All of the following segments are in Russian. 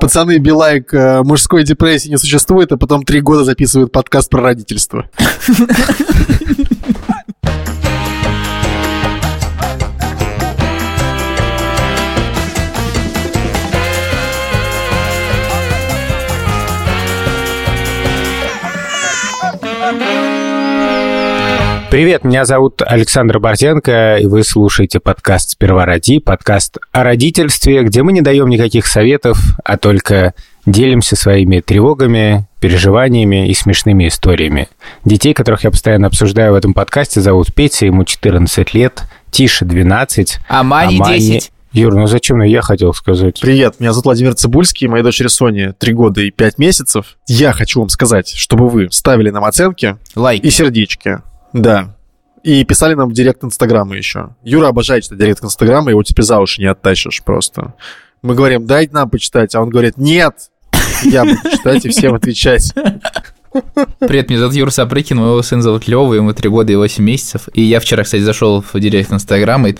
Пацаны Билайк э, мужской депрессии не существует, а потом три года записывают подкаст про родительство. Привет, меня зовут Александр Борзенко, и вы слушаете подкаст «Сперва роди», подкаст о родительстве, где мы не даем никаких советов, а только делимся своими тревогами, переживаниями и смешными историями. Детей, которых я постоянно обсуждаю в этом подкасте, зовут Петя, ему 14 лет, Тише 12, а Мани, а Мани 10. Юр, ну зачем я хотел сказать? Привет, меня зовут Владимир Цибульский, моей дочери Соне 3 года и 5 месяцев. Я хочу вам сказать, чтобы вы ставили нам оценки Лайк. и сердечки. Да. И писали нам в директ Инстаграма еще. Юра обожает читать директ Инстаграма, его теперь за уши не оттащишь просто. Мы говорим, дайте нам почитать, а он говорит, нет, я буду читать и всем отвечать. Привет, меня зовут Юра Сапрыкин, моего сына зовут Лёва, ему 3 года и 8 месяцев. И я вчера, кстати, зашел в директ Инстаграма, и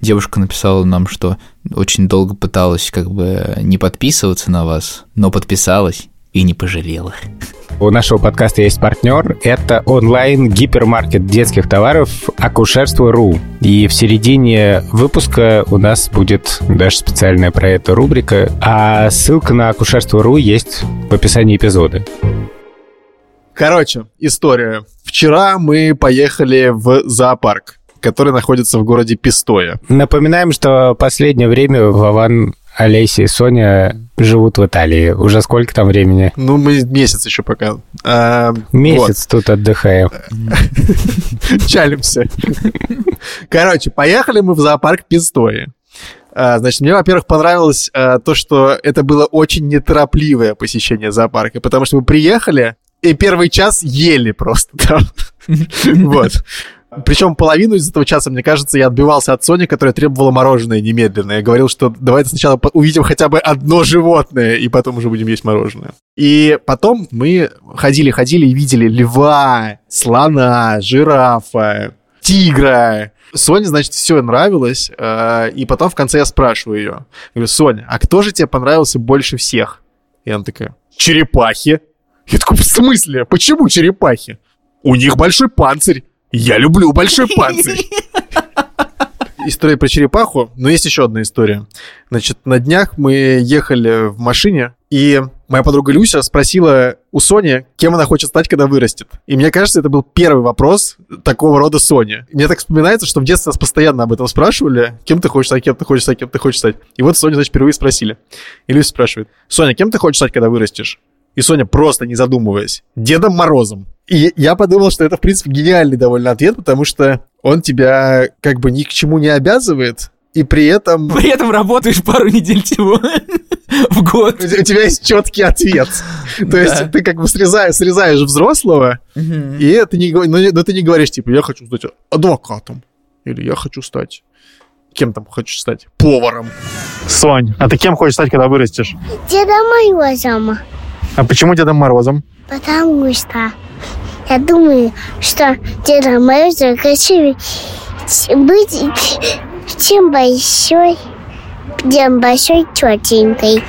девушка написала нам, что очень долго пыталась как бы не подписываться на вас, но подписалась и не пожалела. У нашего подкаста есть партнер. Это онлайн-гипермаркет детских товаров Акушерство.ру. И в середине выпуска у нас будет даже специальная про это рубрика. А ссылка на Акушерство.ру есть в описании эпизода. Короче, история. Вчера мы поехали в зоопарк который находится в городе Пистоя. Напоминаем, что последнее время Вован Олеся и Соня живут в Италии. Уже сколько там времени? Ну, мы месяц еще пока. А, месяц вот. тут отдыхаем. Чалимся. Короче, поехали мы в зоопарк Пистои. А, значит, мне, во-первых, понравилось а, то, что это было очень неторопливое посещение зоопарка, потому что мы приехали, и первый час ели просто там. Вот. Причем половину из этого часа, мне кажется, я отбивался от Сони, которая требовала мороженое немедленно. Я говорил, что давайте сначала увидим хотя бы одно животное, и потом уже будем есть мороженое. И потом мы ходили-ходили и видели льва, слона, жирафа, тигра, Соне, значит, все нравилось, э, и потом в конце я спрашиваю ее, говорю, Соня, а кто же тебе понравился больше всех? И она такая, черепахи. Я такой, в смысле? Почему черепахи? У них большой панцирь. Я люблю большой панцирь. История про черепаху, но есть еще одна история. Значит, на днях мы ехали в машине, и моя подруга Люся спросила у Сони, кем она хочет стать, когда вырастет. И мне кажется, это был первый вопрос такого рода Сони. Мне так вспоминается, что в детстве нас постоянно об этом спрашивали. Кем ты хочешь стать, кем ты хочешь стать, кем ты хочешь стать. И вот Соня, значит, впервые спросили. И Люся спрашивает, Соня, кем ты хочешь стать, когда вырастешь? И Соня, просто не задумываясь, Дедом Морозом. И я подумал, что это, в принципе, гениальный довольно ответ, потому что он тебя как бы ни к чему не обязывает, и при этом... При этом работаешь пару недель всего в год. У тебя есть четкий ответ. То есть ты как бы срезаешь, срезаешь взрослого, и ты не, но, но ты не говоришь, типа, я хочу стать адвокатом, или я хочу стать кем там хочешь стать? Поваром. Сонь, а ты кем хочешь стать, когда вырастешь? Дедом Морозом. А почему Дедом Морозом? Потому что я думаю, что Дедом Морозом красивее быть, чем большой, чем большой тетенькой.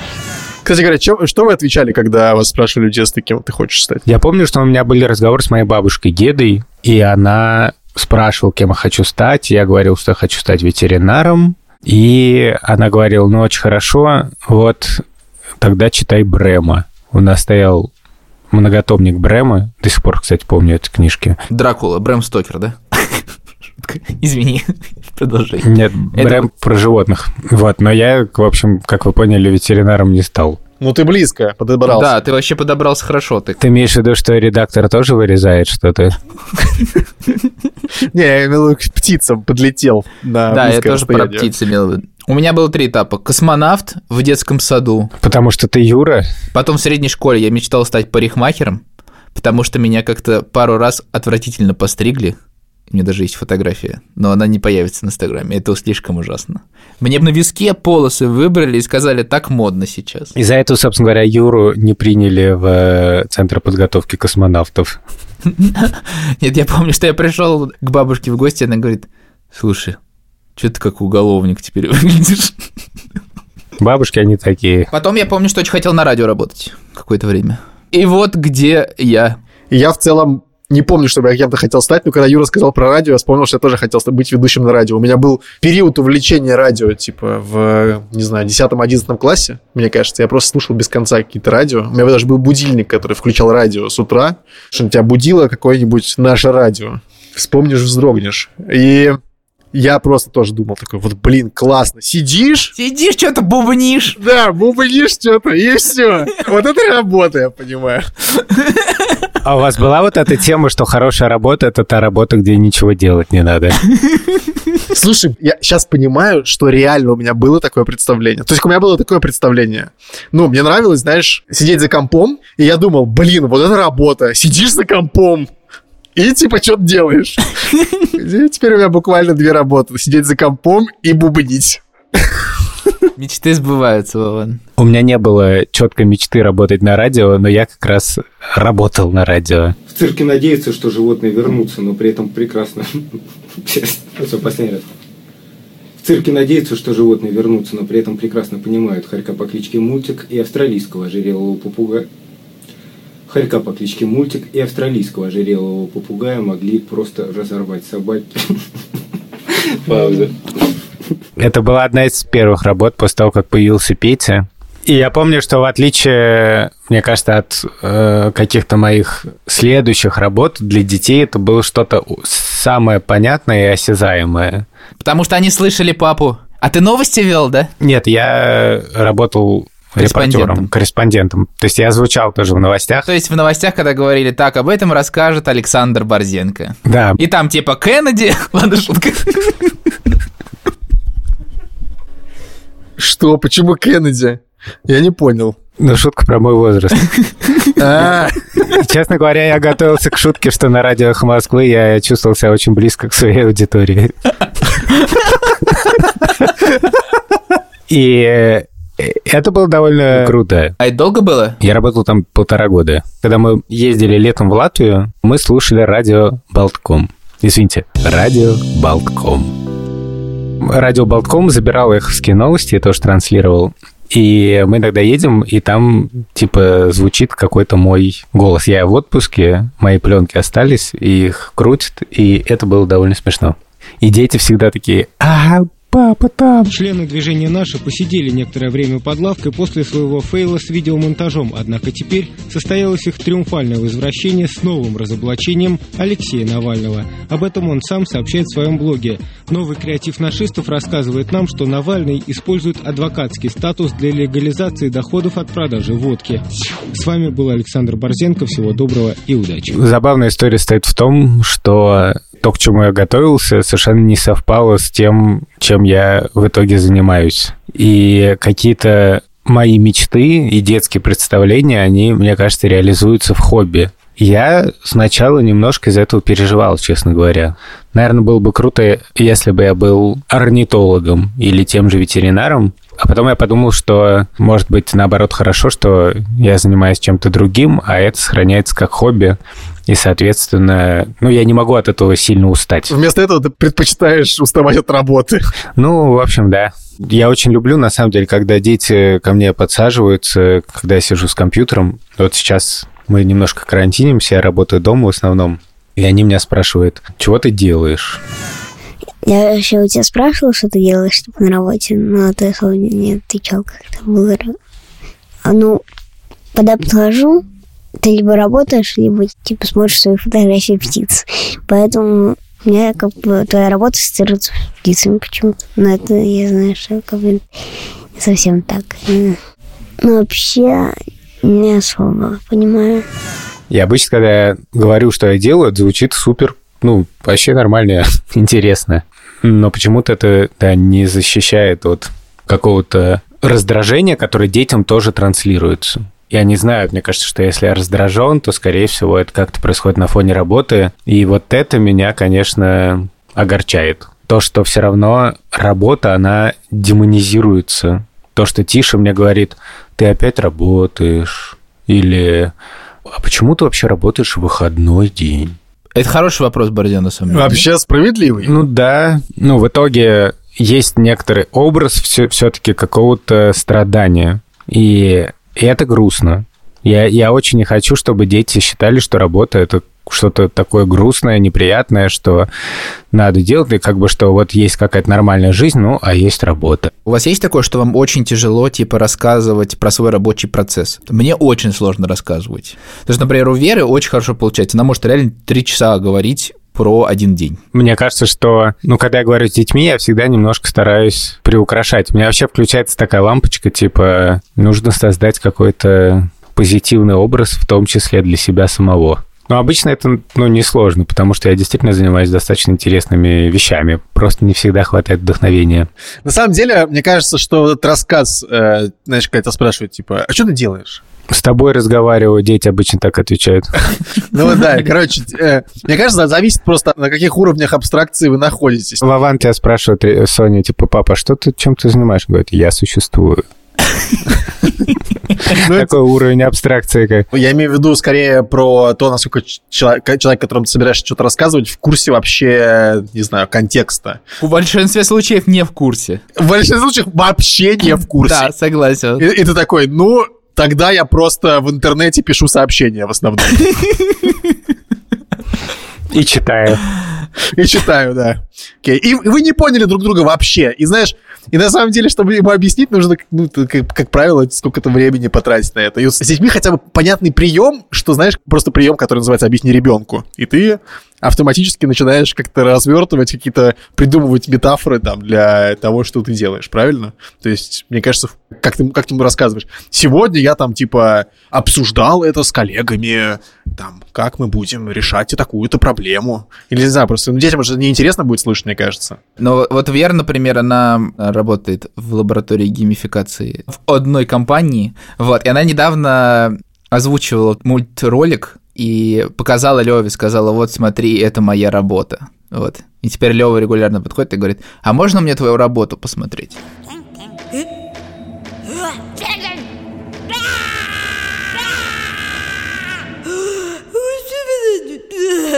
Кстати говоря, что, что вы отвечали, когда вас спрашивали в детстве, кем ты хочешь стать? Я помню, что у меня были разговоры с моей бабушкой Гедой, и она спрашивала, кем я хочу стать. Я говорил, что я хочу стать ветеринаром. И она говорила, ну, очень хорошо, вот тогда читай Брема. У нас стоял многотомник Брема. До сих пор, кстати, помню эти книжки. Дракула, Брэм Стокер, да? Извини, продолжай. Нет, Это... Брэм про животных. Вот, но я, в общем, как вы поняли, ветеринаром не стал. Ну, ты близко подобрался. Да, ты вообще подобрался хорошо. Ты, ты имеешь в виду, что редактор тоже вырезает что-то? Не, я имел к птицам подлетел Да, я тоже про птиц имел в виду. У меня было три этапа. Космонавт в детском саду. Потому что ты Юра? Потом в средней школе я мечтал стать парикмахером, потому что меня как-то пару раз отвратительно постригли. У меня даже есть фотография, но она не появится в Инстаграме. Это слишком ужасно. Мне бы на виске полосы выбрали и сказали, так модно сейчас. Из-за этого, собственно говоря, Юру не приняли в э, Центр подготовки космонавтов. Нет, я помню, что я пришел к бабушке в гости, она говорит, слушай, что ты как уголовник теперь выглядишь? Бабушки они такие. Потом я помню, что очень хотел на радио работать какое-то время. И вот где я. Я в целом не помню, чтобы я кем-то хотел стать, но когда Юра сказал про радио, я вспомнил, что я тоже хотел быть ведущим на радио. У меня был период увлечения радио, типа, в, не знаю, 10-11 классе, мне кажется. Я просто слушал без конца какие-то радио. У меня даже был будильник, который включал радио с утра, что тебя будило какое-нибудь наше радио. Вспомнишь, вздрогнешь. И я просто тоже думал такой, вот, блин, классно. Сидишь, Сидишь, что-то бубнишь. да, бубнишь что-то, и все. Вот это работа, я понимаю. А у вас была вот эта тема, что хорошая работа — это та работа, где ничего делать не надо? Слушай, я сейчас понимаю, что реально у меня было такое представление. То есть у меня было такое представление. Ну, мне нравилось, знаешь, сидеть за компом, и я думал, блин, вот это работа. Сидишь за компом, и типа что-то делаешь. И теперь у меня буквально две работы. Сидеть за компом и бубнить. Мечты сбываются, Вован. У меня не было четкой мечты работать на радио, но я как раз работал на радио. В цирке надеются, что животные вернутся, но при этом прекрасно... Все, последний раз. В цирке надеются, что животные вернутся, но при этом прекрасно понимают хорька по кличке Мультик и австралийского ожерелого попугая. Хорька по кличке Мультик и австралийского ожерелого попугая могли просто разорвать собаки. Пауза. Это была одна из первых работ после того, как появился Петя. И я помню, что в отличие, мне кажется, от э, каких-то моих следующих работ для детей, это было что-то самое понятное и осязаемое. Потому что они слышали папу. А ты новости вел, да? Нет, я работал. Репортером, корреспондентом. То есть я звучал тоже в новостях. То есть в новостях, когда говорили, так, об этом расскажет Александр Борзенко. Да, И там типа Кеннеди, ладно, шутка. Что? Почему Кеннеди? Я не понял. ну шутка про мой возраст. А, Честно говоря, я готовился к шутке, что на радио «Эхо Москвы» я чувствовал себя очень близко к своей аудитории. И это было довольно круто. А это долго было? Я работал там полтора года. Когда мы ездили летом в Латвию, мы слушали радио Болтком. Извините, радио Болтком. Радио Болтком забирал эховские новости, я тоже транслировал. И мы иногда едем, и там, типа, звучит какой-то мой голос. Я в отпуске, мои пленки остались, и их крутят, и это было довольно смешно. И дети всегда такие, а, папа там. Члены движения «Наши» посидели некоторое время под лавкой после своего фейла с видеомонтажом, однако теперь состоялось их триумфальное возвращение с новым разоблачением Алексея Навального. Об этом он сам сообщает в своем блоге. Новый креатив нашистов рассказывает нам, что Навальный использует адвокатский статус для легализации доходов от продажи водки. С вами был Александр Борзенко. Всего доброго и удачи. Забавная история стоит в том, что то, к чему я готовился, совершенно не совпало с тем, чем я в итоге занимаюсь. И какие-то мои мечты и детские представления, они, мне кажется, реализуются в хобби. Я сначала немножко из этого переживал, честно говоря. Наверное, было бы круто, если бы я был орнитологом или тем же ветеринаром, а потом я подумал, что, может быть, наоборот, хорошо, что я занимаюсь чем-то другим, а это сохраняется как хобби. И, соответственно, ну, я не могу от этого сильно устать. вместо этого ты предпочитаешь уставать от работы. Ну, в общем, да. Я очень люблю, на самом деле, когда дети ко мне подсаживаются, когда я сижу с компьютером. Вот сейчас мы немножко карантинимся, я работаю дома в основном. И они меня спрашивают, чего ты делаешь? Я вообще у тебя спрашивала, что ты делаешь типа, на работе, но ты особо не не отвечал как-то. Было... А, ну, когда подхожу, ты либо работаешь, либо типа смотришь свои фотографии птиц. Поэтому у меня как бы твоя работа ассоциируется с птицами почему-то. Но это я знаю, что как бы не совсем так. Но вообще не особо понимаю. И обычно, когда я говорю, что я делаю, это звучит супер, ну, вообще нормально, интересно. Но почему-то это да, не защищает от какого-то раздражения, которое детям тоже транслируется. Я не знаю, мне кажется, что если я раздражен, то, скорее всего, это как-то происходит на фоне работы. И вот это меня, конечно, огорчает. То, что все равно работа, она демонизируется. То, что Тиша мне говорит, ты опять работаешь. Или, а почему ты вообще работаешь в выходной день? Это хороший вопрос, Борзен, на самом деле. Вообще справедливый. Ну да, ну в итоге есть некоторый образ все, все-таки какого-то страдания. И, и это грустно. Я, я очень не хочу, чтобы дети считали, что работа это что-то такое грустное, неприятное, что надо делать, и как бы что вот есть какая-то нормальная жизнь, ну, а есть работа. У вас есть такое, что вам очень тяжело, типа, рассказывать про свой рабочий процесс? Мне очень сложно рассказывать. То есть, например, у Веры очень хорошо получается. Она может реально три часа говорить про один день. Мне кажется, что, ну, когда я говорю с детьми, я всегда немножко стараюсь приукрашать. У меня вообще включается такая лампочка, типа, нужно создать какой-то позитивный образ, в том числе для себя самого. Но обычно это ну, несложно, потому что я действительно занимаюсь достаточно интересными вещами. Просто не всегда хватает вдохновения. На самом деле, мне кажется, что этот рассказ, э, знаешь, когда спрашивают, типа, а что ты делаешь? С тобой разговариваю, дети обычно так отвечают. Ну да, короче, э, мне кажется, зависит просто, на каких уровнях абстракции вы находитесь. Вован тебя спрашивает, Соня, типа, папа, что ты, чем ты занимаешь? Говорит, я существую. Ну, Такой уровень абстракции. как. Я имею в виду скорее про то, насколько человек, человек, которому ты собираешься что-то рассказывать, в курсе вообще, не знаю, контекста. В большинстве случаев не в курсе. В большинстве случаев вообще не в курсе. Да, согласен. И, ты такой, ну, тогда я просто в интернете пишу сообщения в основном. И читаю. И читаю, да. Окей. И вы не поняли друг друга вообще. И знаешь, и на самом деле, чтобы ему объяснить, нужно, ну, как, как правило, сколько-то времени потратить на это. И с детьми хотя бы понятный прием, что, знаешь, просто прием, который называется «объясни ребенку». И ты автоматически начинаешь как-то развертывать какие-то, придумывать метафоры там для того, что ты делаешь, правильно? То есть, мне кажется, как ты, как ты рассказываешь. Сегодня я там, типа, обсуждал это с коллегами, там, как мы будем решать такую-то проблему. Или, не знаю, просто ну, детям уже неинтересно будет слышать, мне кажется. Но вот Вера, например, она работает в лаборатории геймификации в одной компании, вот, и она недавно озвучивала мультролик и показала Леве, сказала, вот смотри, это моя работа. Вот. И теперь Лева регулярно подходит и говорит, а можно мне твою работу посмотреть?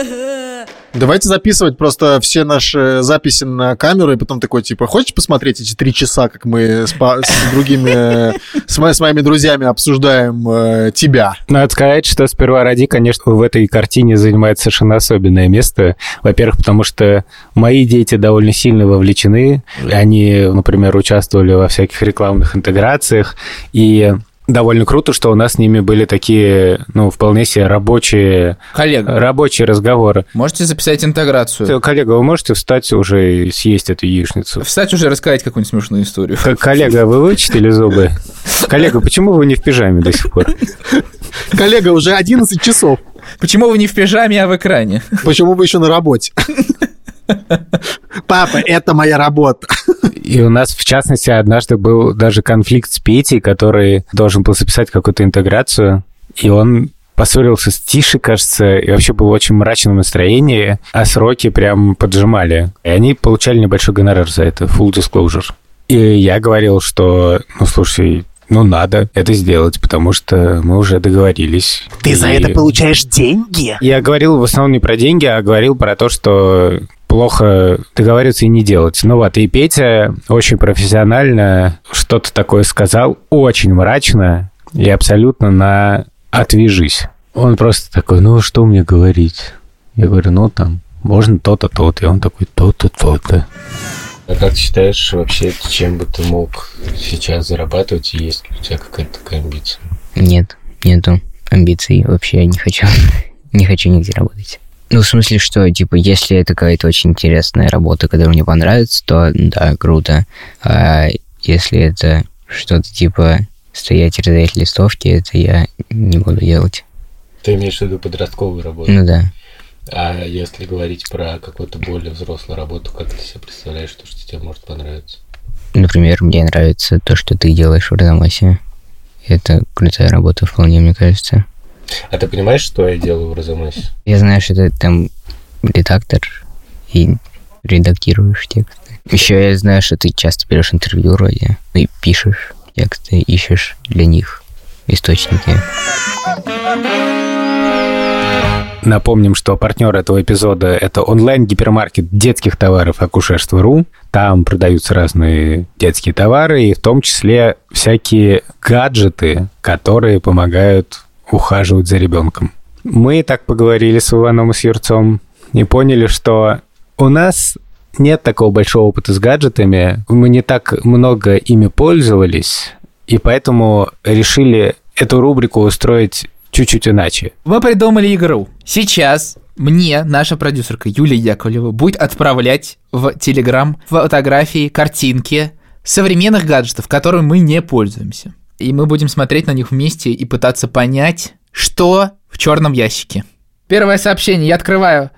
Давайте записывать просто все наши записи на камеру, и потом такой, типа, хочешь посмотреть эти три часа, как мы с, с другими, с, мо- с моими друзьями обсуждаем э, тебя? Надо сказать, что сперва ради, конечно, в этой картине занимает совершенно особенное место. Во-первых, потому что мои дети довольно сильно вовлечены. Они, например, участвовали во всяких рекламных интеграциях. И довольно круто, что у нас с ними были такие, ну, вполне себе рабочие, Коллега, рабочие разговоры. можете записать интеграцию? Коллега, вы можете встать уже и съесть эту яичницу? Встать уже рассказать какую-нибудь смешную историю. К- Коллега, вы вычистили зубы? Коллега, почему вы не в пижаме до сих пор? Коллега, уже 11 часов. Почему вы не в пижаме, а в экране? Почему вы еще на работе? Папа, это моя работа. И у нас, в частности, однажды был даже конфликт с Петей, который должен был записать какую-то интеграцию, и он поссорился с Тишей, кажется, и вообще был в очень мрачном настроении, а сроки прям поджимали. И они получали небольшой гонорар за это, full disclosure. И я говорил, что, ну, слушай, ну, надо это сделать, потому что мы уже договорились. Ты за И- это получаешь деньги? я говорил в основном не про деньги, а говорил про то, что плохо договариваться и не делать. Ну вот, и Петя очень профессионально что-то такое сказал, очень мрачно и абсолютно на «отвяжись». Он просто такой, ну что мне говорить? Я говорю, ну там, можно то-то, то-то. И он такой, то-то, то-то. А как ты считаешь вообще, чем бы ты мог сейчас зарабатывать, и есть ли у тебя какая-то такая амбиция? Нет, нету амбиций вообще не хочу. не хочу нигде работать. Ну, в смысле, что, типа, если это какая-то очень интересная работа, которая мне понравится, то да, круто. А если это что-то типа стоять и раздать листовки, это я не буду делать. Ты имеешь в виду подростковую работу? Ну да. А если говорить про какую-то более взрослую работу, как ты себе представляешь, то, что тебе может понравиться? Например, мне нравится то, что ты делаешь в Родомасе. Это крутая работа вполне, мне кажется. А ты понимаешь, что я делаю в Розамасе? Я знаю, что ты там редактор и редактируешь тексты. Еще я знаю, что ты часто берешь интервью вроде и пишешь тексты, ищешь для них источники. Напомним, что партнер этого эпизода — это онлайн-гипермаркет детских товаров акушерства.ру. Там продаются разные детские товары, и в том числе всякие гаджеты, которые помогают ухаживать за ребенком. Мы так поговорили с Иваном и с Юрцом и поняли, что у нас нет такого большого опыта с гаджетами, мы не так много ими пользовались, и поэтому решили эту рубрику устроить чуть-чуть иначе. Мы придумали игру. Сейчас мне наша продюсерка Юлия Яковлева будет отправлять в Телеграм фотографии, картинки современных гаджетов, которыми мы не пользуемся. И мы будем смотреть на них вместе и пытаться понять, что в черном ящике. Первое сообщение я открываю.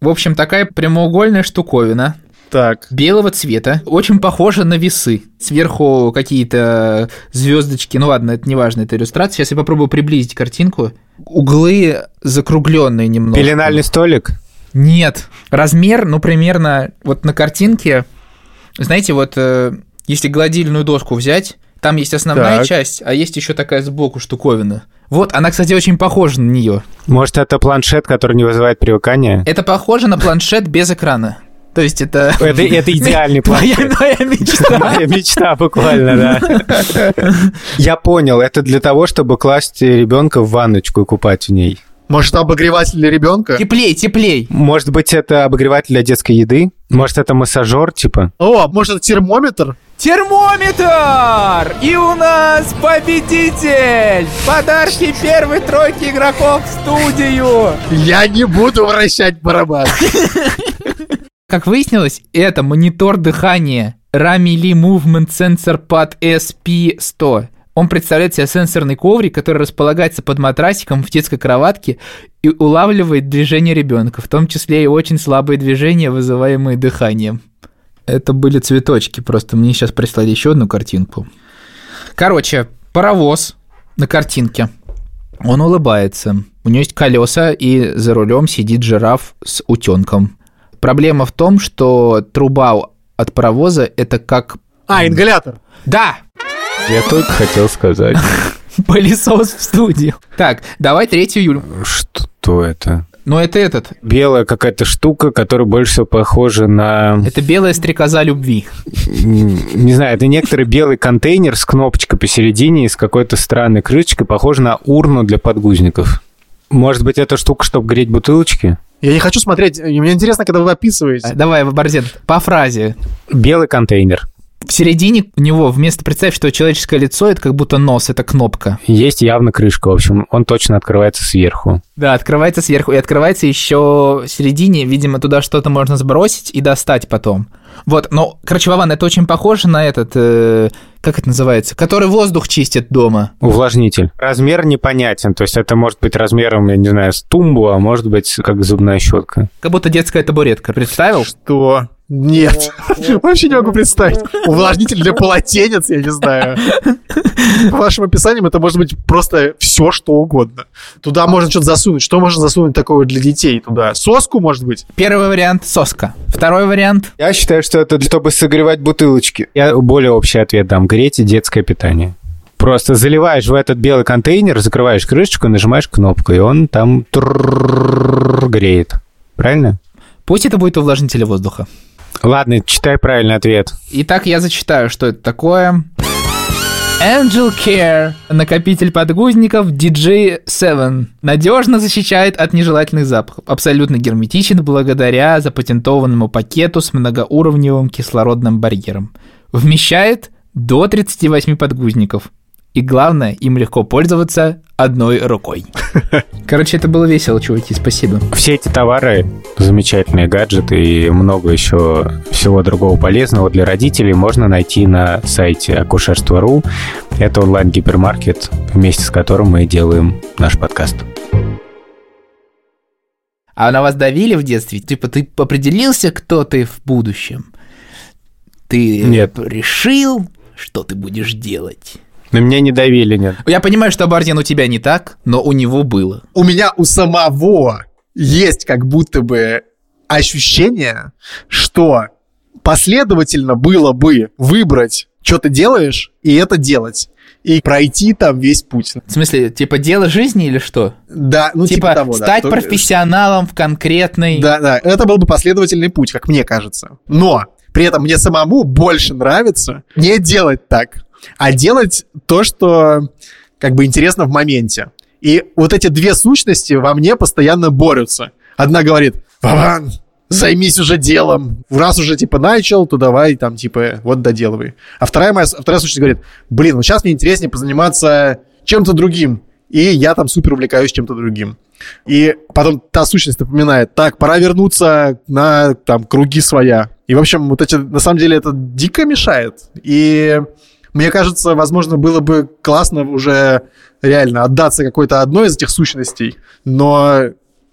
В общем, такая прямоугольная штуковина Так. белого цвета, очень похожа на весы. Сверху какие-то звездочки. Ну ладно, это не важно, это иллюстрация. Сейчас я попробую приблизить картинку. Углы закругленные немного. Пеленальный столик? Нет. Размер, ну, примерно вот на картинке. Знаете, вот э, если гладильную доску взять, там есть основная Так. часть, а есть еще такая сбоку штуковина. Вот, она, кстати, очень похожа на нее. Может, это планшет, который не вызывает привыкания? Это похоже на планшет без экрана. То есть это... Это, это идеальный Моя, планшет. моя мечта. Моя мечта буквально, да. Я понял, это для того, чтобы класть ребенка в ванночку и купать в ней. Может, обогреватель для ребенка? Теплей, теплей. Может быть, это обогреватель для детской еды? Может, это массажер, типа? О, может, это термометр? Термометр! И у нас победитель! Подарки первой тройки игроков в студию! Я не буду вращать барабан. Как выяснилось, это монитор дыхания Ramili Movement Sensor Pad SP100. Он представляет себе сенсорный коврик, который располагается под матрасиком в детской кроватке и улавливает движение ребенка, в том числе и очень слабые движения, вызываемые дыханием. Это были цветочки, просто мне сейчас прислали еще одну картинку. Короче, паровоз на картинке. Он улыбается. У него есть колеса, и за рулем сидит жираф с утенком. Проблема в том, что труба от паровоза это как... А, ингалятор. Да! Я только хотел сказать. Пылесос в студию. Так, давай третью Юлю. Что это? Ну, это этот. Белая какая-то штука, которая больше всего похожа на... Это белая стрекоза любви. Не знаю, это некоторый белый контейнер с кнопочкой посередине и с какой-то странной крышечкой, похоже на урну для подгузников. Может быть, эта штука, чтобы греть бутылочки? Я не хочу смотреть. Мне интересно, когда вы описываете. Давай, Борзен, по фразе. Белый контейнер. В середине у него вместо представь, что человеческое лицо это как будто нос, это кнопка. Есть явно крышка, в общем, он точно открывается сверху. Да, открывается сверху и открывается еще в середине, видимо, туда что-то можно сбросить и достать потом. Вот, но, короче, Вован, это очень похоже на этот, э, как это называется, который воздух чистит дома. Увлажнитель. Размер непонятен, то есть это может быть размером, я не знаю, с тумбу, а может быть как зубная щетка. Как будто детская табуретка. Представил? Что? Нет, вообще не могу представить. Увлажнитель для полотенец, я не знаю. По вашим описаниям это может быть просто все, что угодно. Туда можно что-то засунуть. Что можно засунуть такого для детей туда? Соску, может быть? Первый вариант — соска. Второй вариант? Я считаю, что это чтобы согревать бутылочки. Я более общий ответ дам. Греть и детское питание просто заливаешь в этот белый контейнер, закрываешь крышечку, нажимаешь кнопку, и он там греет. Правильно? Пусть это будет увлажнитель воздуха. Ладно, читай правильный ответ. Итак, я зачитаю, что это такое. Angel Care. Накопитель подгузников DJ7. Надежно защищает от нежелательных запахов. Абсолютно герметичен благодаря запатентованному пакету с многоуровневым кислородным барьером. Вмещает до 38 подгузников. И главное, им легко пользоваться одной рукой. Короче, это было весело, чуваки, спасибо. Все эти товары, замечательные гаджеты и много еще всего другого полезного для родителей можно найти на сайте акушерство.ру. Это онлайн-гипермаркет, вместе с которым мы делаем наш подкаст. А на вас давили в детстве? Типа, ты определился, кто ты в будущем? Ты Нет. решил, что ты будешь делать? На меня не давили, нет. Я понимаю, что Бардин у тебя не так, но у него было. У меня у самого есть как будто бы ощущение, что последовательно было бы выбрать, что ты делаешь, и это делать. и пройти там весь путь. В смысле, типа дело жизни или что? Да, ну типа, типа того, да. стать То- профессионалом в конкретной... Да, да, это был бы последовательный путь, как мне кажется. Но при этом мне самому больше нравится не делать так, а делать то, что как бы интересно в моменте. И вот эти две сущности во мне постоянно борются. Одна говорит, Вован, займись уже делом. Раз уже, типа, начал, то давай, там, типа, вот доделывай. А вторая моя, вторая сущность говорит, блин, вот сейчас мне интереснее позаниматься чем-то другим. И я там супер увлекаюсь чем-то другим. И потом та сущность напоминает, так, пора вернуться на там круги своя. И, в общем, вот эти, на самом деле, это дико мешает. И мне кажется, возможно, было бы классно уже реально отдаться какой-то одной из этих сущностей, но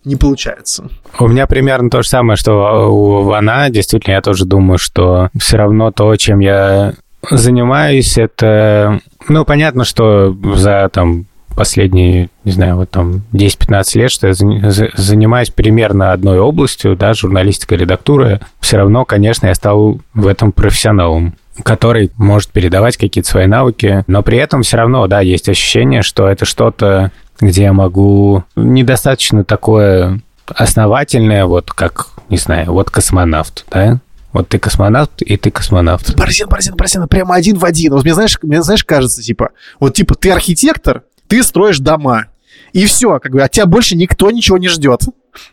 не получается. У меня примерно то же самое, что у Вана. Действительно, я тоже думаю, что все равно то, чем я занимаюсь, это... Ну, понятно, что за там последние, не знаю, вот там 10-15 лет, что я за- за- занимаюсь примерно одной областью, да, журналистика, редактура, все равно, конечно, я стал в этом профессионалом который может передавать какие-то свои навыки, но при этом все равно, да, есть ощущение, что это что-то, где я могу недостаточно такое основательное, вот как, не знаю, вот космонавт, да? Вот ты космонавт, и ты космонавт. Борзин, Борзин, Борзин, прямо один в один. Вот мне, знаешь, мне, знаешь, кажется, типа, вот, типа, ты архитектор, ты строишь дома, и все, как бы, от тебя больше никто ничего не ждет.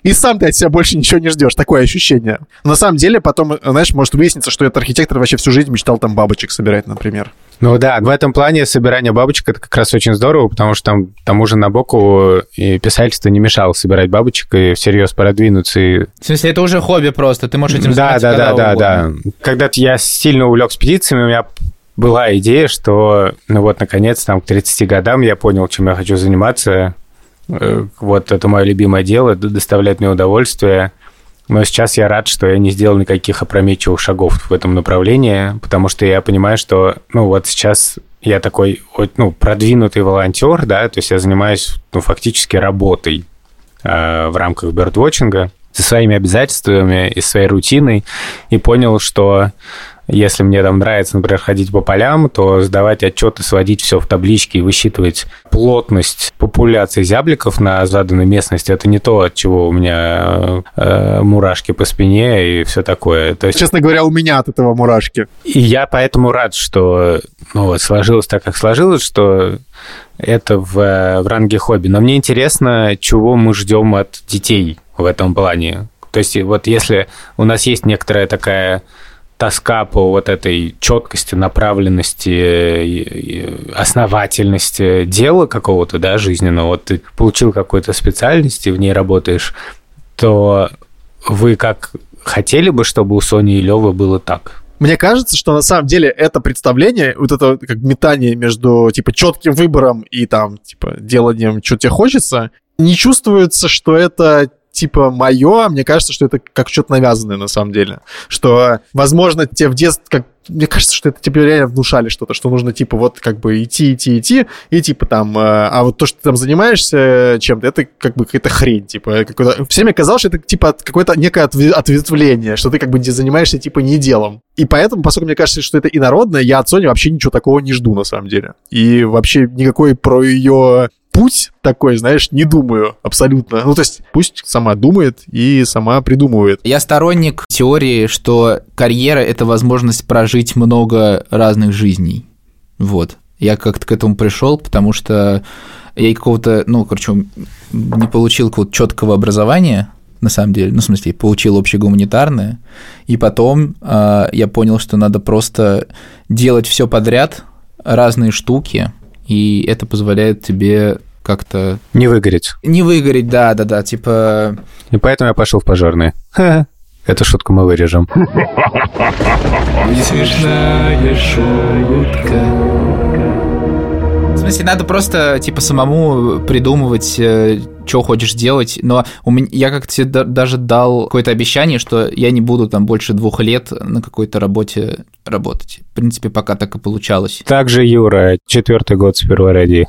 И сам ты от себя больше ничего не ждешь. Такое ощущение. На самом деле, потом, знаешь, может выясниться, что этот архитектор вообще всю жизнь мечтал там бабочек собирать, например. Ну да, в этом плане собирание бабочек это как раз очень здорово, потому что там тому же Набоку и писательство не мешало собирать бабочек и всерьез продвинуться. И... В смысле, это уже хобби просто, ты можешь этим Да, заниматься да, да, когда да, угодно. да. Когда я сильно увлекся петициями, у меня была идея, что, ну вот, наконец, там, к 30 годам я понял, чем я хочу заниматься. Э, Вот это мое любимое дело, д- доставляет мне удовольствие. Но сейчас я рад, что я не сделал никаких опрометчивых шагов в этом направлении, потому что я понимаю, что, ну, вот сейчас я такой, ну, продвинутый волонтер, да, то есть я занимаюсь, ну, фактически работой э, в рамках бердвотчинга со своими обязательствами и своей рутиной, и понял, что если мне там нравится, например, ходить по полям, то сдавать отчеты, сводить все в таблички и высчитывать плотность популяции зябликов на заданной местности, это не то, от чего у меня э, мурашки по спине и все такое. То есть Честно говоря, у меня от этого мурашки. и я поэтому рад, что ну, вот, сложилось так, как сложилось, что это в, в ранге хобби. Но мне интересно, чего мы ждем от детей в этом плане. То есть вот если у нас есть некоторая такая тоска по вот этой четкости, направленности, и основательности дела какого-то, да, жизненного, вот ты получил какую-то специальность и в ней работаешь, то вы как хотели бы, чтобы у Сони и Лёвы было так? Мне кажется, что на самом деле это представление, вот это как метание между, типа, четким выбором и там, типа, деланием, что тебе хочется, не чувствуется, что это типа мое, мне кажется, что это как что-то навязанное на самом деле. Что, возможно, тебе в детстве, как мне кажется, что это тебе реально внушали что-то, что нужно, типа, вот как бы идти, идти, идти, и типа там, э, а вот то, что ты там занимаешься чем-то, это как бы какая-то хрень, типа, какой-то... Всем казалось, что это типа какое-то некое отве- ответвление, что ты как бы занимаешься типа не делом. И поэтому, поскольку мне кажется, что это инородное, я от Sony вообще ничего такого не жду на самом деле. И вообще никакой про ее путь такой, знаешь, не думаю абсолютно. Ну, то есть пусть сама думает и сама придумывает. Я сторонник теории, что карьера — это возможность прожить много разных жизней. Вот. Я как-то к этому пришел, потому что я какого-то, ну, короче, не получил какого-то четкого образования, на самом деле, ну, в смысле, получил общегуманитарное, и потом э, я понял, что надо просто делать все подряд, разные штуки, и это позволяет тебе как-то Не выгореть. не выгореть, да, да, да, типа И поэтому я пошел в пожарные. Ха-ха. Эту шутку мы вырежем. В смысле, надо просто, типа, самому придумывать, что хочешь делать. Но у меня, я как-то себе да- даже дал какое-то обещание, что я не буду там больше двух лет на какой-то работе работать. В принципе, пока так и получалось. Также Юра, четвертый год сперва ради.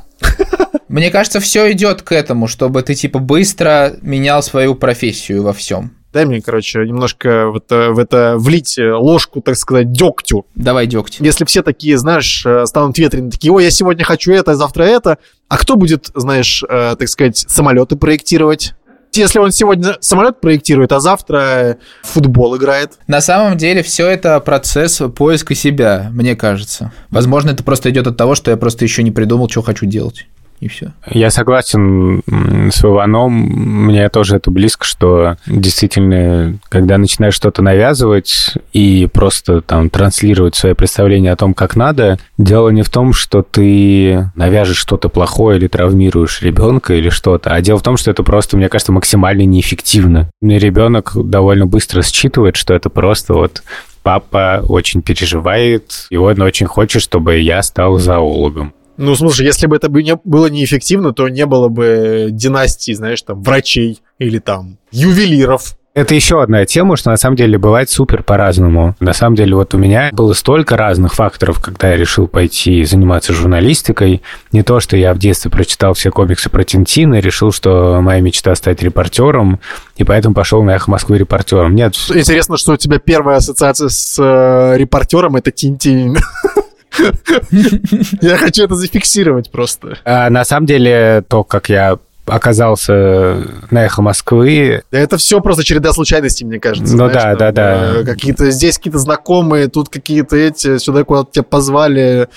Мне кажется, все идет к этому, чтобы ты, типа, быстро менял свою профессию во всем. Дай мне, короче, немножко в это, в это влить ложку, так сказать, дегтю. Давай дегть. Если все такие, знаешь, э, станут ветреные, такие, ой, я сегодня хочу это, завтра это, а кто будет, знаешь, э, так сказать, самолеты проектировать? Если он сегодня самолет проектирует, а завтра футбол играет. На самом деле все это процесс поиска себя, мне кажется. Возможно, это просто идет от того, что я просто еще не придумал, что хочу делать и все. Я согласен с Иваном, мне тоже это близко, что действительно, когда начинаешь что-то навязывать и просто там транслировать свое представление о том, как надо, дело не в том, что ты навяжешь что-то плохое или травмируешь ребенка или что-то, а дело в том, что это просто, мне кажется, максимально неэффективно. Мне ребенок довольно быстро считывает, что это просто вот папа очень переживает, и он очень хочет, чтобы я стал зоологом. Ну, слушай, если бы это было неэффективно, то не было бы династии, знаешь, там, врачей или там ювелиров. Это еще одна тема, что на самом деле бывает супер по-разному. На самом деле вот у меня было столько разных факторов, когда я решил пойти заниматься журналистикой. Не то, что я в детстве прочитал все комиксы про Тинтина и решил, что моя мечта стать репортером, и поэтому пошел на «Эхо Москвы» репортером. Нет. Интересно, что у тебя первая ассоциация с э, репортером — это Тинтин. Я хочу это зафиксировать просто. А, на самом деле, то, как я оказался на эхо Москвы. Это все просто череда случайностей, мне кажется. Ну да, да, да. Э, какие-то здесь какие-то знакомые, тут какие-то эти, сюда куда-то тебя позвали.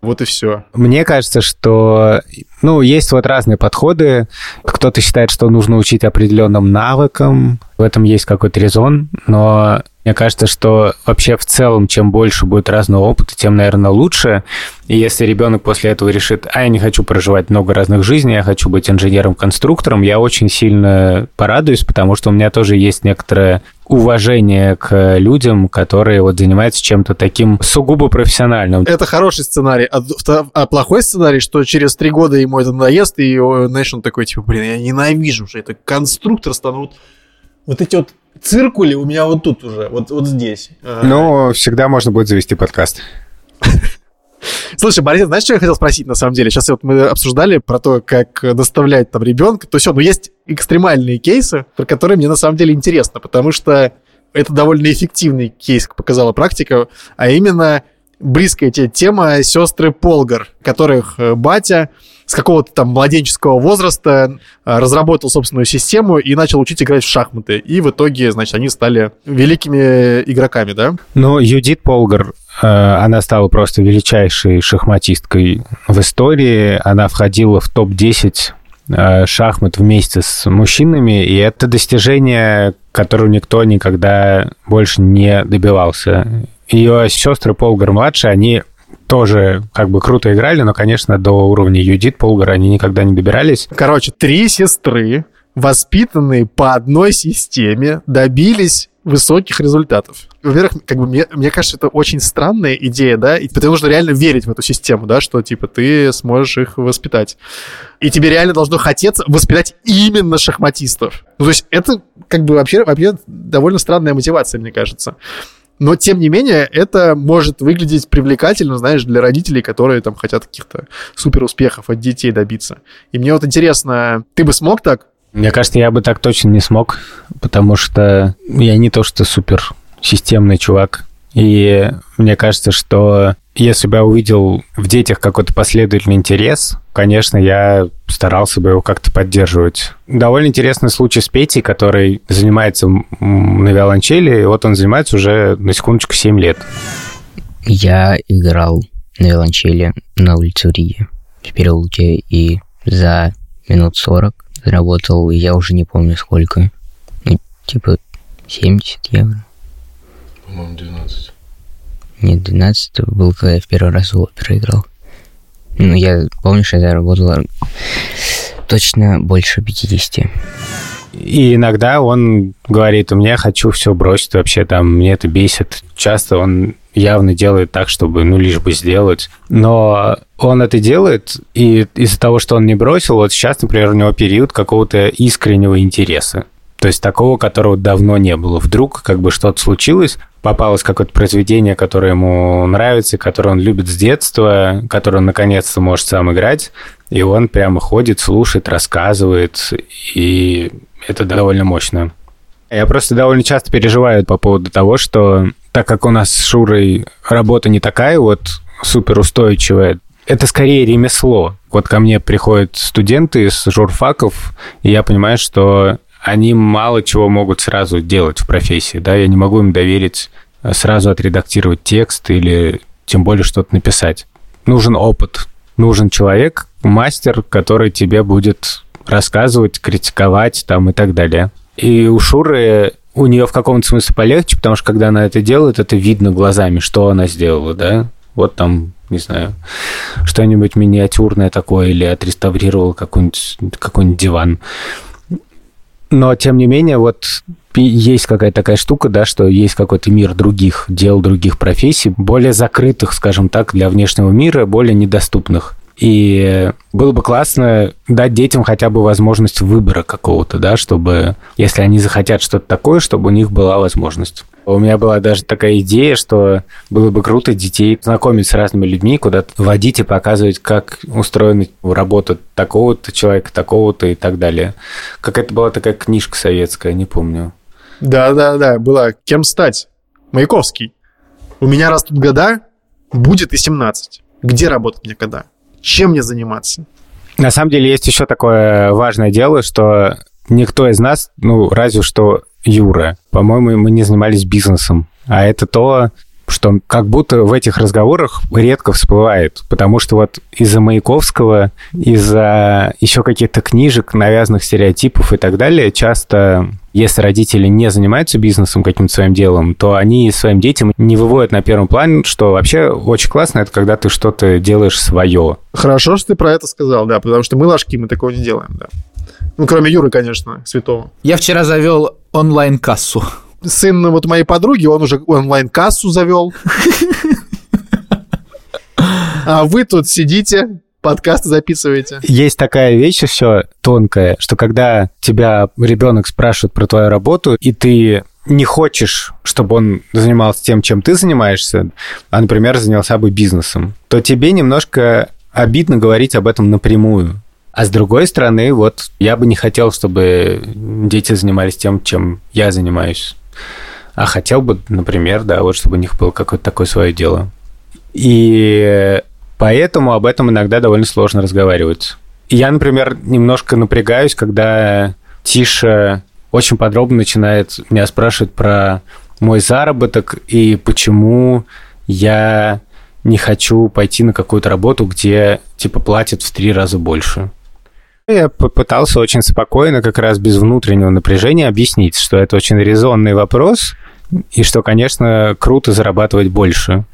Вот и все. Мне кажется, что, ну, есть вот разные подходы. Кто-то считает, что нужно учить определенным навыкам. В этом есть какой-то резон, но мне кажется, что вообще в целом, чем больше будет разного опыта, тем, наверное, лучше. И если ребенок после этого решит, а я не хочу проживать много разных жизней, я хочу быть инженером-конструктором, я очень сильно порадуюсь, потому что у меня тоже есть некоторое уважение к людям, которые вот занимаются чем-то таким сугубо профессиональным. Это хороший сценарий. А, а плохой сценарий, что через три года ему это надоест, и, знаешь, он такой, типа, блин, я ненавижу уже это конструктор станут вот эти вот циркули у меня вот тут уже, вот, вот здесь. Ну, всегда можно будет завести подкаст. Слушай, Борис, знаешь, что я хотел спросить на самом деле? Сейчас вот мы обсуждали про то, как доставлять там ребенка. То есть, ну, есть экстремальные кейсы, про которые мне на самом деле интересно, потому что это довольно эффективный кейс, как показала практика, а именно близкая тебе тема сестры Полгар, которых э, батя с какого-то там младенческого возраста э, разработал собственную систему и начал учить играть в шахматы. И в итоге, значит, они стали великими игроками, да? Ну, Юдит Полгар, э, она стала просто величайшей шахматисткой в истории. Она входила в топ-10 шахмат вместе с мужчинами, и это достижение, которого никто никогда больше не добивался ее сестры Полгар-младшие, они тоже как бы круто играли, но, конечно, до уровня Юдит Полгар они никогда не добирались. Короче, три сестры, воспитанные по одной системе, добились высоких результатов. Во-первых, как бы мне, мне кажется, это очень странная идея, да, и потому что реально верить в эту систему, да, что типа ты сможешь их воспитать. И тебе реально должно хотеться воспитать именно шахматистов. Ну, то есть это как бы вообще, вообще довольно странная мотивация, мне кажется. Но, тем не менее, это может выглядеть привлекательно, знаешь, для родителей, которые там хотят каких-то супер успехов от детей добиться. И мне вот интересно, ты бы смог так? Мне кажется, я бы так точно не смог, потому что я не то что супер системный чувак. И мне кажется, что если бы я увидел в детях какой-то последовательный интерес, конечно, я старался бы его как-то поддерживать. Довольно интересный случай с Петей, который занимается на виолончели, и вот он занимается уже, на секундочку, 7 лет. Я играл на виолончели на улице Риги в переулке, и за минут 40 заработал, я уже не помню сколько, ну, типа 70 евро. По-моему, 12. Нет, 12 был, когда я в первый раз в оперу играл. Ну, я помню, что я заработала точно больше 50. И иногда он говорит, у меня хочу все бросить вообще, там, мне это бесит. Часто он явно делает так, чтобы, ну, лишь бы сделать. Но он это делает, и из-за того, что он не бросил, вот сейчас, например, у него период какого-то искреннего интереса. То есть такого, которого давно не было. Вдруг как бы что-то случилось, попалось какое-то произведение, которое ему нравится, которое он любит с детства, которое он наконец-то может сам играть, и он прямо ходит, слушает, рассказывает, и это довольно мощно. Я просто довольно часто переживаю по поводу того, что так как у нас с Шурой работа не такая вот суперустойчивая, это скорее ремесло. Вот ко мне приходят студенты из журфаков, и я понимаю, что они мало чего могут сразу делать в профессии, да, я не могу им доверить э, сразу отредактировать текст или тем более что-то написать. Нужен опыт, нужен человек, мастер, который тебе будет рассказывать, критиковать там и так далее. И у Шуры у нее в каком-то смысле полегче, потому что когда она это делает, это видно глазами, что она сделала, да? Вот там, не знаю, что-нибудь миниатюрное такое или отреставрировал какой-нибудь какой диван. Но, тем не менее, вот есть какая-то такая штука, да, что есть какой-то мир других дел, других профессий, более закрытых, скажем так, для внешнего мира, более недоступных. И было бы классно дать детям хотя бы возможность выбора какого-то, да, чтобы, если они захотят что-то такое, чтобы у них была возможность. У меня была даже такая идея, что было бы круто детей знакомить с разными людьми, куда-то водить и показывать, как устроена работа такого-то человека, такого-то и так далее. Какая-то была такая книжка советская, не помню. Да-да-да, была «Кем стать?» Маяковский. У меня растут года, будет и 17. Где работать мне когда? Чем мне заниматься? На самом деле есть еще такое важное дело, что никто из нас, ну, разве что Юра, по-моему, мы не занимались бизнесом. А это то, что как будто в этих разговорах редко всплывает, потому что вот из-за Маяковского, из-за еще каких-то книжек, навязанных стереотипов и так далее, часто, если родители не занимаются бизнесом, каким-то своим делом, то они своим детям не выводят на первый план, что вообще очень классно, это когда ты что-то делаешь свое. Хорошо, что ты про это сказал, да, потому что мы ложки, мы такого не делаем, да. Ну, кроме Юры, конечно, святого. Я вчера завел онлайн-кассу. Сын вот моей подруги, он уже онлайн-кассу завел. А вы тут сидите, подкасты записываете. Есть такая вещь еще тонкая, что когда тебя ребенок спрашивает про твою работу, и ты не хочешь, чтобы он занимался тем, чем ты занимаешься, а, например, занялся бы бизнесом, то тебе немножко обидно говорить об этом напрямую. А с другой стороны, вот я бы не хотел, чтобы дети занимались тем, чем я занимаюсь. А хотел бы, например, да, вот чтобы у них было какое-то такое свое дело. И поэтому об этом иногда довольно сложно разговаривать. Я, например, немножко напрягаюсь, когда Тиша очень подробно начинает меня спрашивать про мой заработок и почему я не хочу пойти на какую-то работу, где типа платят в три раза больше. Я попытался очень спокойно, как раз без внутреннего напряжения, объяснить, что это очень резонный вопрос, и что, конечно, круто зарабатывать больше.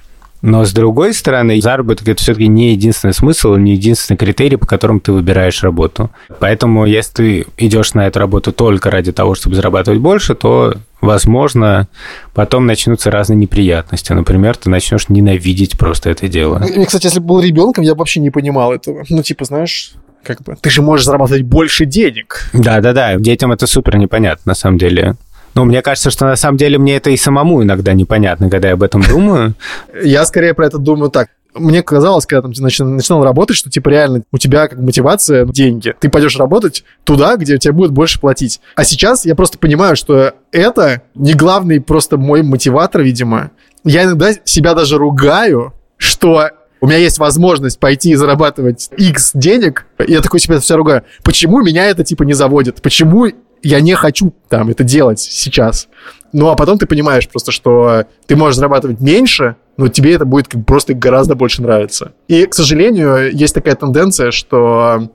Но с другой стороны, заработок это все-таки не единственный смысл, не единственный критерий, по которому ты выбираешь работу. Поэтому, если ты идешь на эту работу только ради того, чтобы зарабатывать больше, то, возможно, потом начнутся разные неприятности. Например, ты начнешь ненавидеть просто это дело. Мне, кстати, если бы был ребенком, я бы вообще не понимал этого. Ну, типа, знаешь, как бы, ты же можешь зарабатывать больше денег. Да-да-да, детям это супер непонятно, на самом деле. Ну, мне кажется, что на самом деле мне это и самому иногда непонятно, когда я об этом думаю. Я скорее про это думаю так. Мне казалось, когда там начинал работать, что типа реально у тебя как мотивация деньги. Ты пойдешь работать туда, где тебе будет больше платить. А сейчас я просто понимаю, что это не главный просто мой мотиватор, видимо. Я иногда себя даже ругаю, что у меня есть возможность пойти и зарабатывать X денег, и я такой себе все ругаю. Почему меня это, типа, не заводит? Почему я не хочу там это делать сейчас? Ну, а потом ты понимаешь просто, что ты можешь зарабатывать меньше, но тебе это будет просто гораздо больше нравиться. И, к сожалению, есть такая тенденция, что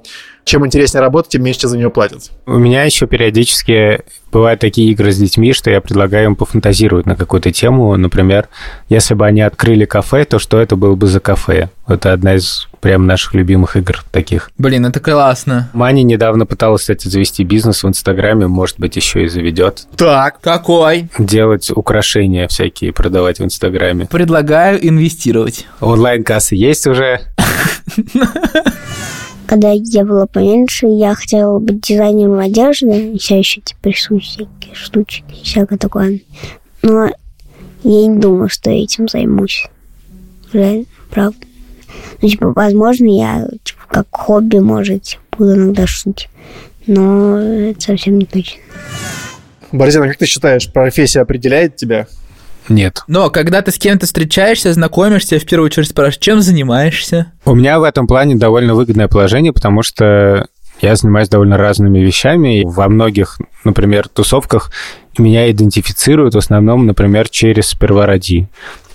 чем интереснее работа, тем меньше за нее платят. У меня еще периодически бывают такие игры с детьми, что я предлагаю им пофантазировать на какую-то тему. Например, если бы они открыли кафе, то что это было бы за кафе? Это одна из прям наших любимых игр таких. Блин, это классно. Маня недавно пыталась, кстати, завести бизнес в Инстаграме, может быть, еще и заведет. Так, какой? Делать украшения всякие, продавать в Инстаграме. Предлагаю инвестировать. Онлайн-кассы есть уже? Когда я была поменьше, я хотела быть дизайнером одежды, все еще типа рисую всякие штучки, всякое такое. Но я не думаю, что я этим займусь. Реально, правда. Ну, типа, возможно, я типа, как хобби, может, буду иногда шутить. Но это совсем не точно. Борзина, как ты считаешь, профессия определяет тебя? Нет. Но когда ты с кем-то встречаешься, знакомишься, в первую очередь спрашиваешь, чем занимаешься? У меня в этом плане довольно выгодное положение, потому что я занимаюсь довольно разными вещами. И во многих, например, тусовках меня идентифицируют в основном, например, через Первороди,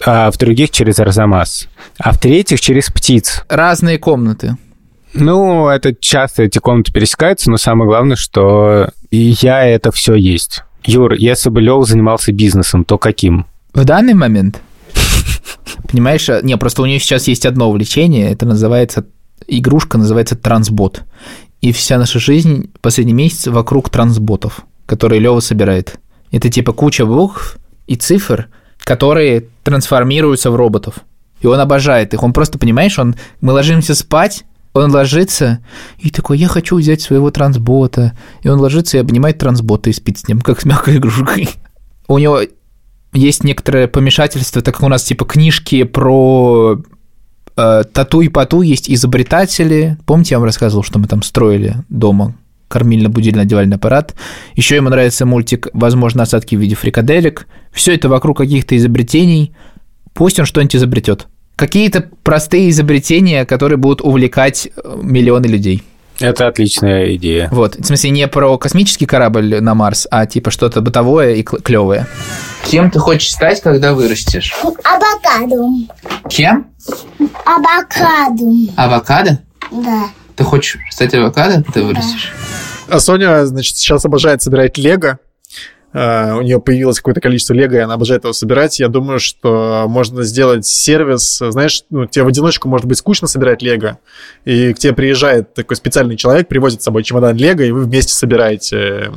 а в других через Арзамас, а в третьих через птиц. Разные комнаты. Ну, это часто эти комнаты пересекаются, но самое главное, что я это все есть. Юр, если бы Лев занимался бизнесом, то каким? В данный момент? Понимаешь, а, не, просто у нее сейчас есть одно увлечение, это называется, игрушка называется трансбот. И вся наша жизнь последний месяц вокруг трансботов, которые Лева собирает. Это типа куча букв и цифр, которые трансформируются в роботов. И он обожает их. Он просто, понимаешь, он, мы ложимся спать, он ложится и такой, я хочу взять своего трансбота. И он ложится и обнимает трансбота и спит с ним, как с мягкой игрушкой. У него есть некоторое помешательство, так как у нас типа книжки про э, тату и пату есть изобретатели. Помните, я вам рассказывал, что мы там строили дома кормильно-будильно-одевальный аппарат. Еще ему нравится мультик «Возможно, осадки в виде фрикаделек». Все это вокруг каких-то изобретений. Пусть он что-нибудь изобретет. Какие-то простые изобретения, которые будут увлекать э, миллионы людей. Это отличная идея. Вот, в смысле, не про космический корабль на Марс, а типа что-то бытовое и клевое. Кем ты хочешь стать, когда вырастешь? Авокадо. Кем? Авокадо. Авокадо? Да. Ты хочешь стать авокадо, когда вырастешь? А Соня, значит, сейчас обожает собирать лего. Uh, у нее появилось какое-то количество лего, и она обожает его собирать. Я думаю, что можно сделать сервис. Знаешь, ну, тебе в одиночку может быть скучно собирать лего, и к тебе приезжает такой специальный человек, привозит с собой чемодан лего, и вы вместе собираете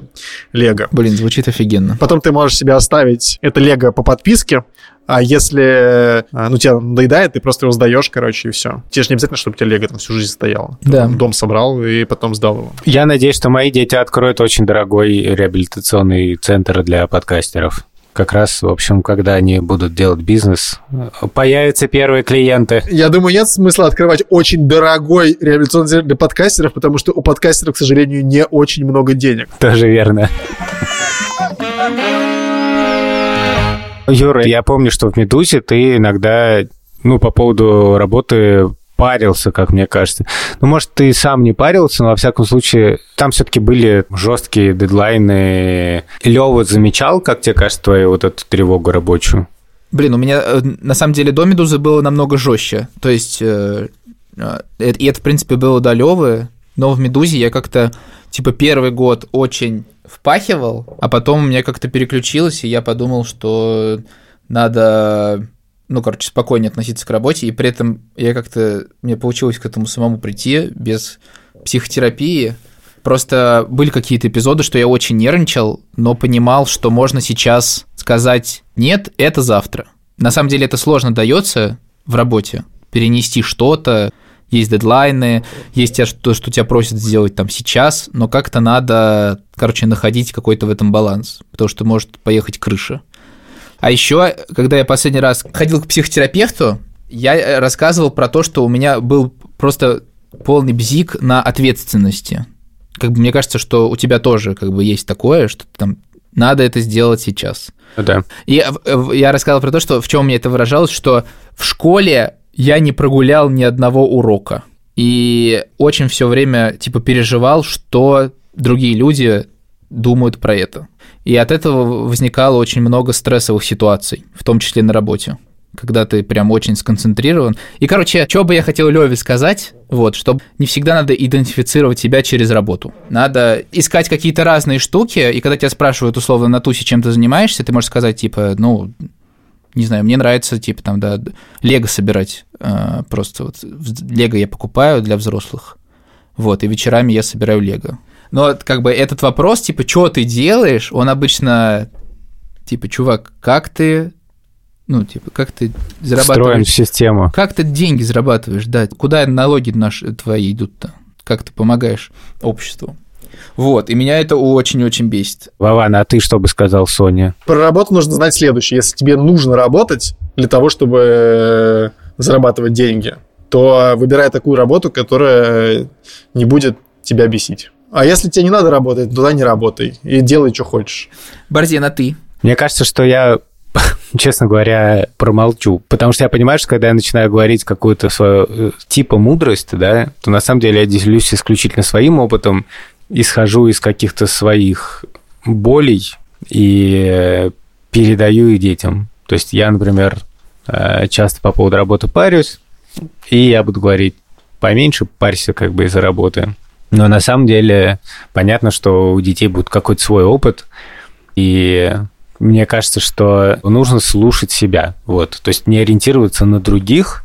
лего. Блин, звучит офигенно. Потом ты можешь себе оставить это лего по подписке, а если, ну, тебе надоедает, ты просто его сдаешь, короче, и все. Тебе же не обязательно, чтобы у тебя лего там всю жизнь стояло. Да. дом собрал и потом сдал его. Я надеюсь, что мои дети откроют очень дорогой реабилитационный центр для подкастеров. Как раз, в общем, когда они будут делать бизнес, появятся первые клиенты. Я думаю, нет смысла открывать очень дорогой реабилитационный центр для подкастеров, потому что у подкастеров, к сожалению, не очень много денег. Тоже верно. Юра, я помню, что в «Медузе» ты иногда, ну, по поводу работы парился, как мне кажется. Ну, может, ты сам не парился, но, во всяком случае, там все-таки были жесткие дедлайны. Лёва замечал, как тебе кажется, твою вот эту тревогу рабочую? Блин, у меня э, на самом деле до Медузы было намного жестче. То есть, э, э, и это, в принципе, было до Левы, но в Медузе я как-то, типа, первый год очень впахивал, а потом у меня как-то переключилось, и я подумал, что надо, ну, короче, спокойнее относиться к работе, и при этом я как-то, мне получилось к этому самому прийти без психотерапии. Просто были какие-то эпизоды, что я очень нервничал, но понимал, что можно сейчас сказать «нет, это завтра». На самом деле это сложно дается в работе, перенести что-то, есть дедлайны, есть то, что тебя просят сделать там сейчас, но как-то надо, короче, находить какой-то в этом баланс, потому что может поехать крыша. А еще, когда я последний раз ходил к психотерапевту, я э, рассказывал про то, что у меня был просто полный бзик на ответственности. Как бы мне кажется, что у тебя тоже как бы есть такое, что там надо это сделать сейчас. Да. И я рассказал про то, что в чем мне это выражалось, что в школе я не прогулял ни одного урока. И очень все время типа переживал, что другие люди думают про это. И от этого возникало очень много стрессовых ситуаций, в том числе на работе когда ты прям очень сконцентрирован. И, короче, что бы я хотел Леве сказать, вот, что не всегда надо идентифицировать себя через работу. Надо искать какие-то разные штуки, и когда тебя спрашивают условно на тусе, чем ты занимаешься, ты можешь сказать, типа, ну, не знаю, мне нравится, типа, там, да, лего собирать. э, Просто вот лего я покупаю для взрослых. Вот, и вечерами я собираю лего. Но как бы этот вопрос, типа, что ты делаешь, он обычно, типа, чувак, как ты, ну, типа, как ты Встроен зарабатываешь... в систему. Как ты деньги зарабатываешь, да? Куда налоги наши твои идут-то? Как ты помогаешь обществу? Вот, и меня это очень-очень бесит. Вован, а ты что бы сказал Соне? Про работу нужно знать следующее. Если тебе нужно работать для того, чтобы э, зарабатывать деньги, то выбирай такую работу, которая не будет тебя бесить. А если тебе не надо работать, туда не работай. И делай, что хочешь. Борзен, а ты? Мне кажется, что я, честно говоря, промолчу. Потому что я понимаю, что когда я начинаю говорить какую-то свою э, типа мудрость, да, то на самом деле я делюсь исключительно своим опытом, исхожу из каких-то своих болей и э, передаю их детям. То есть я, например, э, часто по поводу работы парюсь, и я буду говорить, поменьше парься как бы из-за работы. Но на самом деле понятно, что у детей будет какой-то свой опыт, и мне кажется, что нужно слушать себя, вот, то есть не ориентироваться на других,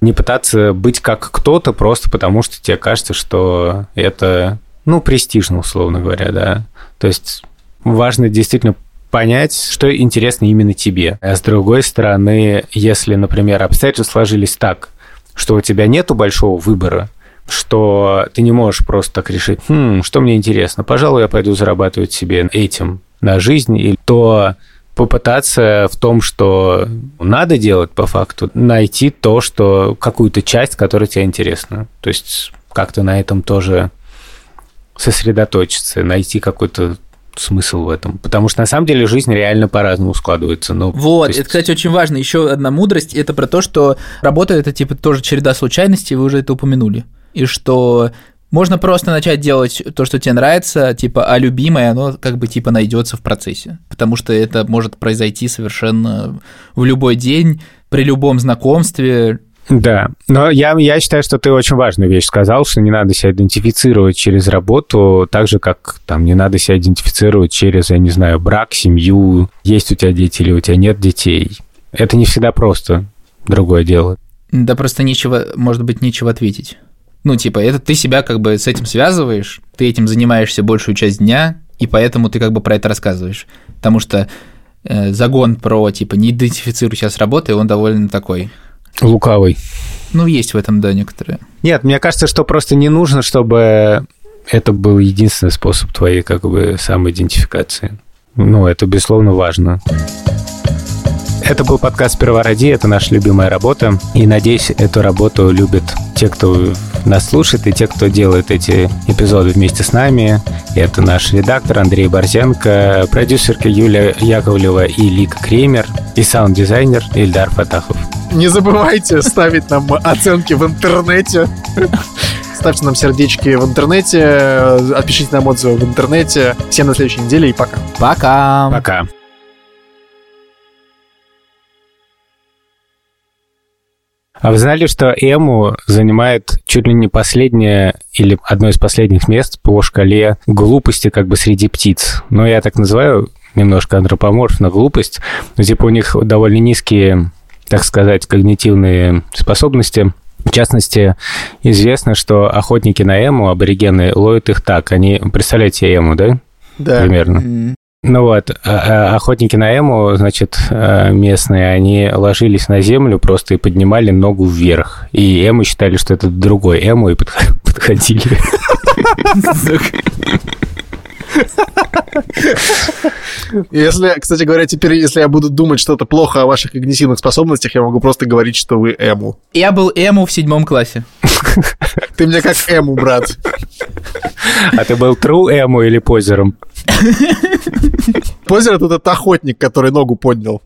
не пытаться быть как кто-то просто потому, что тебе кажется, что это, ну, престижно, условно говоря, да. То есть важно действительно понять, что интересно именно тебе. А с другой стороны, если, например, обстоятельства сложились так, что у тебя нету большого выбора, что ты не можешь просто так решить, хм, что мне интересно, пожалуй, я пойду зарабатывать себе этим на жизнь, и то попытаться в том, что надо делать по факту, найти то, что какую-то часть, которая тебе интересна. То есть как-то на этом тоже сосредоточиться, найти какой-то смысл в этом. Потому что на самом деле жизнь реально по-разному складывается. Ну, Вот, есть... это, кстати, очень важно. Еще одна мудрость это про то, что работа это типа тоже череда случайностей, вы уже это упомянули. И что можно просто начать делать то, что тебе нравится, типа, а любимое, оно как бы типа найдется в процессе. Потому что это может произойти совершенно в любой день, при любом знакомстве, да, но я, я считаю, что ты очень важную вещь сказал, что не надо себя идентифицировать через работу, так же, как там не надо себя идентифицировать через, я не знаю, брак, семью, есть у тебя дети или у тебя нет детей. Это не всегда просто другое дело. Да просто нечего, может быть, нечего ответить. Ну, типа, это ты себя как бы с этим связываешь, ты этим занимаешься большую часть дня, и поэтому ты как бы про это рассказываешь. Потому что э, загон про, типа, не идентифицируй себя с работой, он довольно такой Лукавый. Ну, есть в этом, да, некоторые. Нет, мне кажется, что просто не нужно, чтобы это был единственный способ твоей как бы самоидентификации. Ну, это, безусловно, важно. Это был подкаст «Сперва ради», это наша любимая работа. И, надеюсь, эту работу любят те, кто нас слушает, и те, кто делает эти эпизоды вместе с нами. Это наш редактор Андрей Борзенко, продюсерка Юлия Яковлева и Лика Кремер, и саунд-дизайнер Ильдар Фатахов. Не забывайте ставить нам оценки в интернете. Ставьте нам сердечки в интернете, отпишите нам отзывы в интернете. Всем на следующей неделе и пока. Пока. Пока. А вы знали, что Эму занимает чуть ли не последнее или одно из последних мест по шкале глупости как бы среди птиц? Но я так называю немножко антропоморфно глупость. Но, типа у них довольно низкие, так сказать, когнитивные способности. В частности, известно, что охотники на эму, аборигены, ловят их так. Они, представляете эму, да? Да. Примерно. Ну вот, а, а, охотники на эму, значит, а, местные, они ложились на землю просто и поднимали ногу вверх. И эму считали, что это другой эму, и подходили. Если, кстати говоря, теперь, если я буду думать что-то плохо о ваших когнитивных способностях, я могу просто говорить, что вы эму. Я был эму в седьмом классе. Ты мне как эму, брат. А ты был true эму или позером? Позер это тот охотник, который ногу поднял.